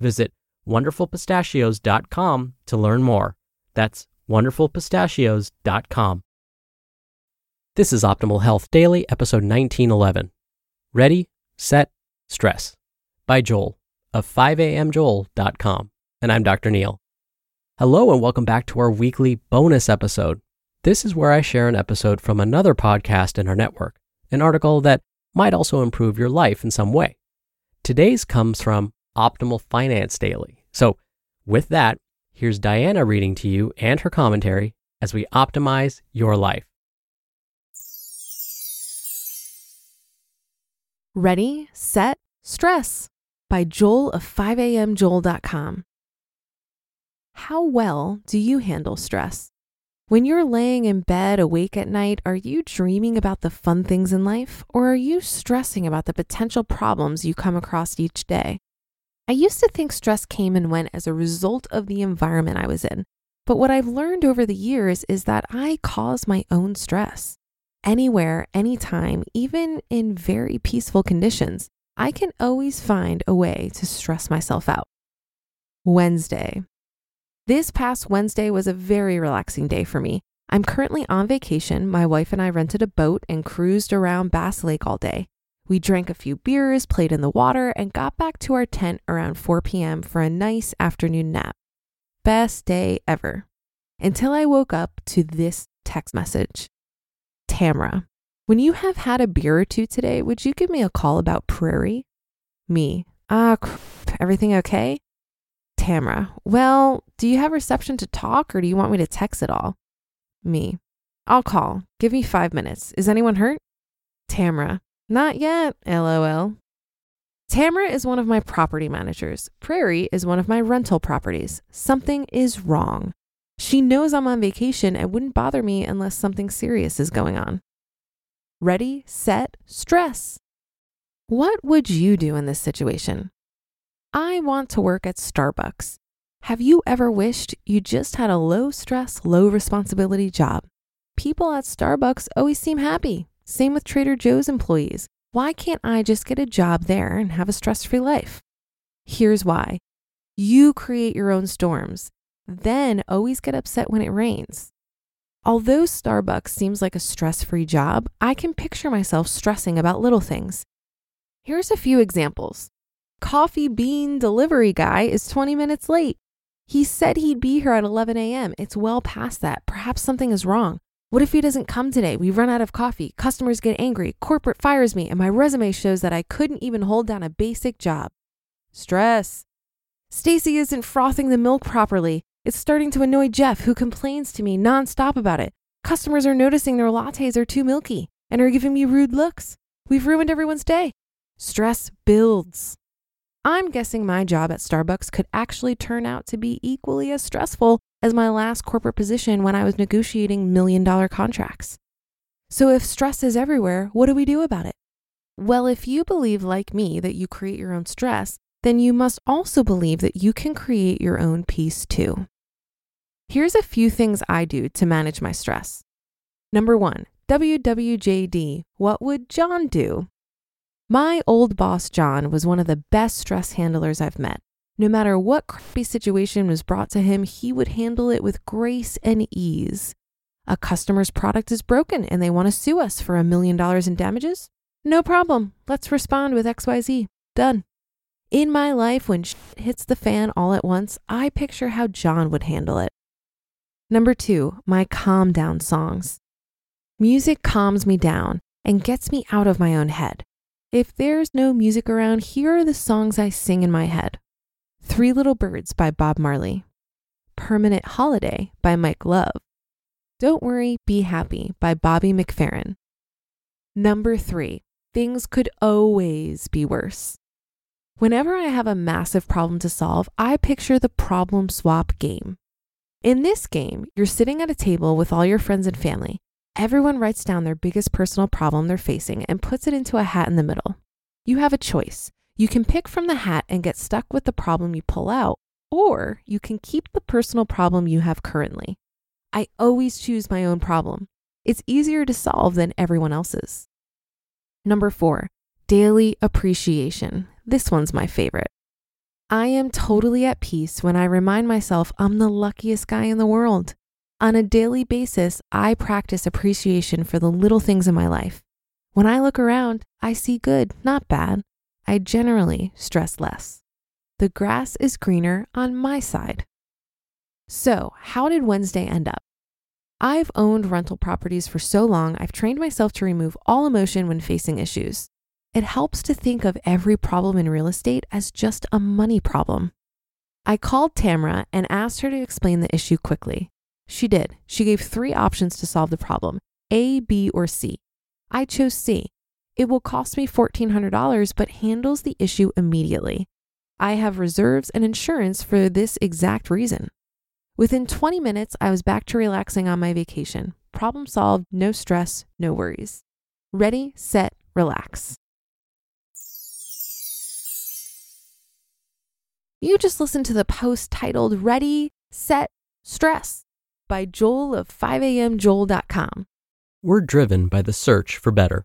Visit wonderfulpistachios.com to learn more. That's wonderfulpistachios.com. This is Optimal Health Daily, episode 1911. Ready, Set, Stress by Joel of 5amjoel.com. And I'm Dr. Neal. Hello, and welcome back to our weekly bonus episode. This is where I share an episode from another podcast in our network, an article that might also improve your life in some way. Today's comes from Optimal Finance Daily. So, with that, here's Diana reading to you and her commentary as we optimize your life. Ready, Set, Stress by Joel of 5amjoel.com. How well do you handle stress? When you're laying in bed awake at night, are you dreaming about the fun things in life or are you stressing about the potential problems you come across each day? I used to think stress came and went as a result of the environment I was in. But what I've learned over the years is that I cause my own stress. Anywhere, anytime, even in very peaceful conditions, I can always find a way to stress myself out. Wednesday. This past Wednesday was a very relaxing day for me. I'm currently on vacation. My wife and I rented a boat and cruised around Bass Lake all day. We drank a few beers, played in the water, and got back to our tent around 4 p.m. for a nice afternoon nap. Best day ever. Until I woke up to this text message Tamra, when you have had a beer or two today, would you give me a call about Prairie? Me, ah, everything okay? Tamra, well, do you have reception to talk or do you want me to text it all? Me, I'll call. Give me five minutes. Is anyone hurt? Tamra, not yet, lol. Tamra is one of my property managers. Prairie is one of my rental properties. Something is wrong. She knows I'm on vacation and wouldn't bother me unless something serious is going on. Ready, set, stress. What would you do in this situation? I want to work at Starbucks. Have you ever wished you just had a low stress, low responsibility job? People at Starbucks always seem happy. Same with Trader Joe's employees. Why can't I just get a job there and have a stress free life? Here's why you create your own storms, then always get upset when it rains. Although Starbucks seems like a stress free job, I can picture myself stressing about little things. Here's a few examples Coffee bean delivery guy is 20 minutes late. He said he'd be here at 11 a.m. It's well past that. Perhaps something is wrong. What if he doesn't come today? We run out of coffee, customers get angry, corporate fires me, and my resume shows that I couldn't even hold down a basic job. Stress. Stacy isn't frothing the milk properly. It's starting to annoy Jeff, who complains to me nonstop about it. Customers are noticing their lattes are too milky and are giving me rude looks. We've ruined everyone's day. Stress builds. I'm guessing my job at Starbucks could actually turn out to be equally as stressful as my last corporate position when I was negotiating million dollar contracts. So, if stress is everywhere, what do we do about it? Well, if you believe, like me, that you create your own stress, then you must also believe that you can create your own peace too. Here's a few things I do to manage my stress. Number one, WWJD, what would John do? My old boss, John, was one of the best stress handlers I've met. No matter what crappy situation was brought to him, he would handle it with grace and ease. A customer's product is broken and they want to sue us for a million dollars in damages? No problem. Let's respond with XYZ. Done. In my life, when shit hits the fan all at once, I picture how John would handle it. Number two, my calm down songs. Music calms me down and gets me out of my own head. If there's no music around, here are the songs I sing in my head Three Little Birds by Bob Marley, Permanent Holiday by Mike Love, Don't Worry, Be Happy by Bobby McFerrin. Number three, things could always be worse. Whenever I have a massive problem to solve, I picture the problem swap game. In this game, you're sitting at a table with all your friends and family. Everyone writes down their biggest personal problem they're facing and puts it into a hat in the middle. You have a choice. You can pick from the hat and get stuck with the problem you pull out, or you can keep the personal problem you have currently. I always choose my own problem. It's easier to solve than everyone else's. Number four, daily appreciation. This one's my favorite. I am totally at peace when I remind myself I'm the luckiest guy in the world. On a daily basis, I practice appreciation for the little things in my life. When I look around, I see good, not bad. I generally stress less. The grass is greener on my side. So, how did Wednesday end up? I've owned rental properties for so long, I've trained myself to remove all emotion when facing issues. It helps to think of every problem in real estate as just a money problem. I called Tamara and asked her to explain the issue quickly. She did. She gave three options to solve the problem A, B, or C. I chose C. It will cost me $1,400, but handles the issue immediately. I have reserves and insurance for this exact reason. Within 20 minutes, I was back to relaxing on my vacation. Problem solved, no stress, no worries. Ready, set, relax. You just listened to the post titled Ready, Set, Stress by Joel of 5amjoel.com. We're driven by the search for better.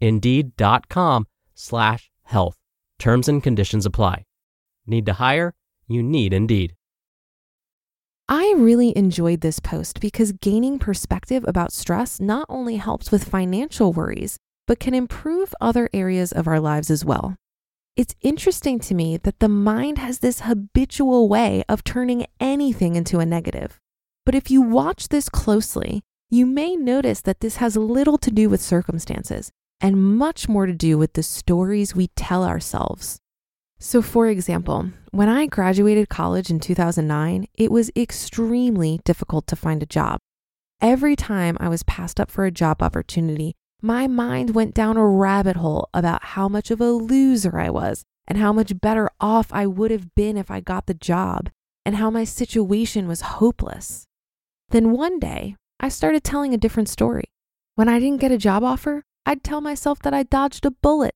Indeed.com slash health. Terms and conditions apply. Need to hire? You need Indeed. I really enjoyed this post because gaining perspective about stress not only helps with financial worries, but can improve other areas of our lives as well. It's interesting to me that the mind has this habitual way of turning anything into a negative. But if you watch this closely, you may notice that this has little to do with circumstances and much more to do with the stories we tell ourselves. So, for example, when I graduated college in 2009, it was extremely difficult to find a job. Every time I was passed up for a job opportunity, my mind went down a rabbit hole about how much of a loser I was and how much better off I would have been if I got the job and how my situation was hopeless. Then one day, I started telling a different story. When I didn't get a job offer, I'd tell myself that I dodged a bullet.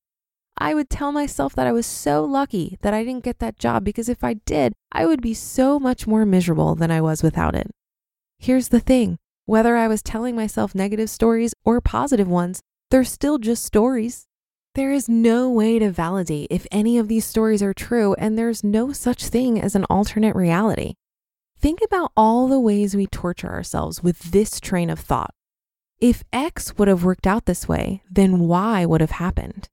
I would tell myself that I was so lucky that I didn't get that job because if I did, I would be so much more miserable than I was without it. Here's the thing whether I was telling myself negative stories or positive ones, they're still just stories. There is no way to validate if any of these stories are true, and there's no such thing as an alternate reality. think about all the ways we torture ourselves with this train of thought. If X would have worked out this way, then Y would have happened.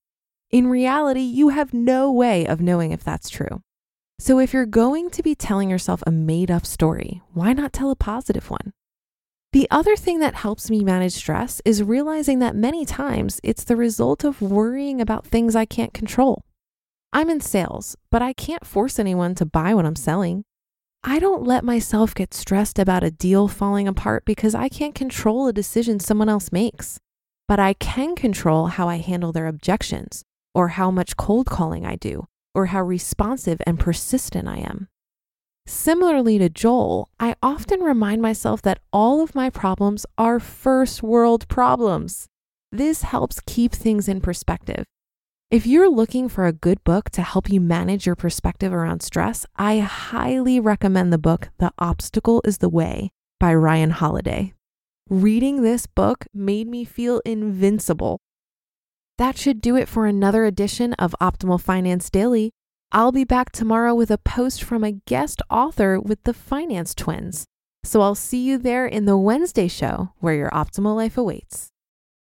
In reality, you have no way of knowing if that's true. So if you're going to be telling yourself a made up story, why not tell a positive one? The other thing that helps me manage stress is realizing that many times it's the result of worrying about things I can't control. I'm in sales, but I can't force anyone to buy what I'm selling. I don't let myself get stressed about a deal falling apart because I can't control a decision someone else makes. But I can control how I handle their objections, or how much cold calling I do, or how responsive and persistent I am. Similarly to Joel, I often remind myself that all of my problems are first world problems. This helps keep things in perspective. If you're looking for a good book to help you manage your perspective around stress, I highly recommend the book The Obstacle is the Way by Ryan Holiday. Reading this book made me feel invincible. That should do it for another edition of Optimal Finance Daily. I'll be back tomorrow with a post from a guest author with the Finance Twins. So I'll see you there in the Wednesday show where your optimal life awaits.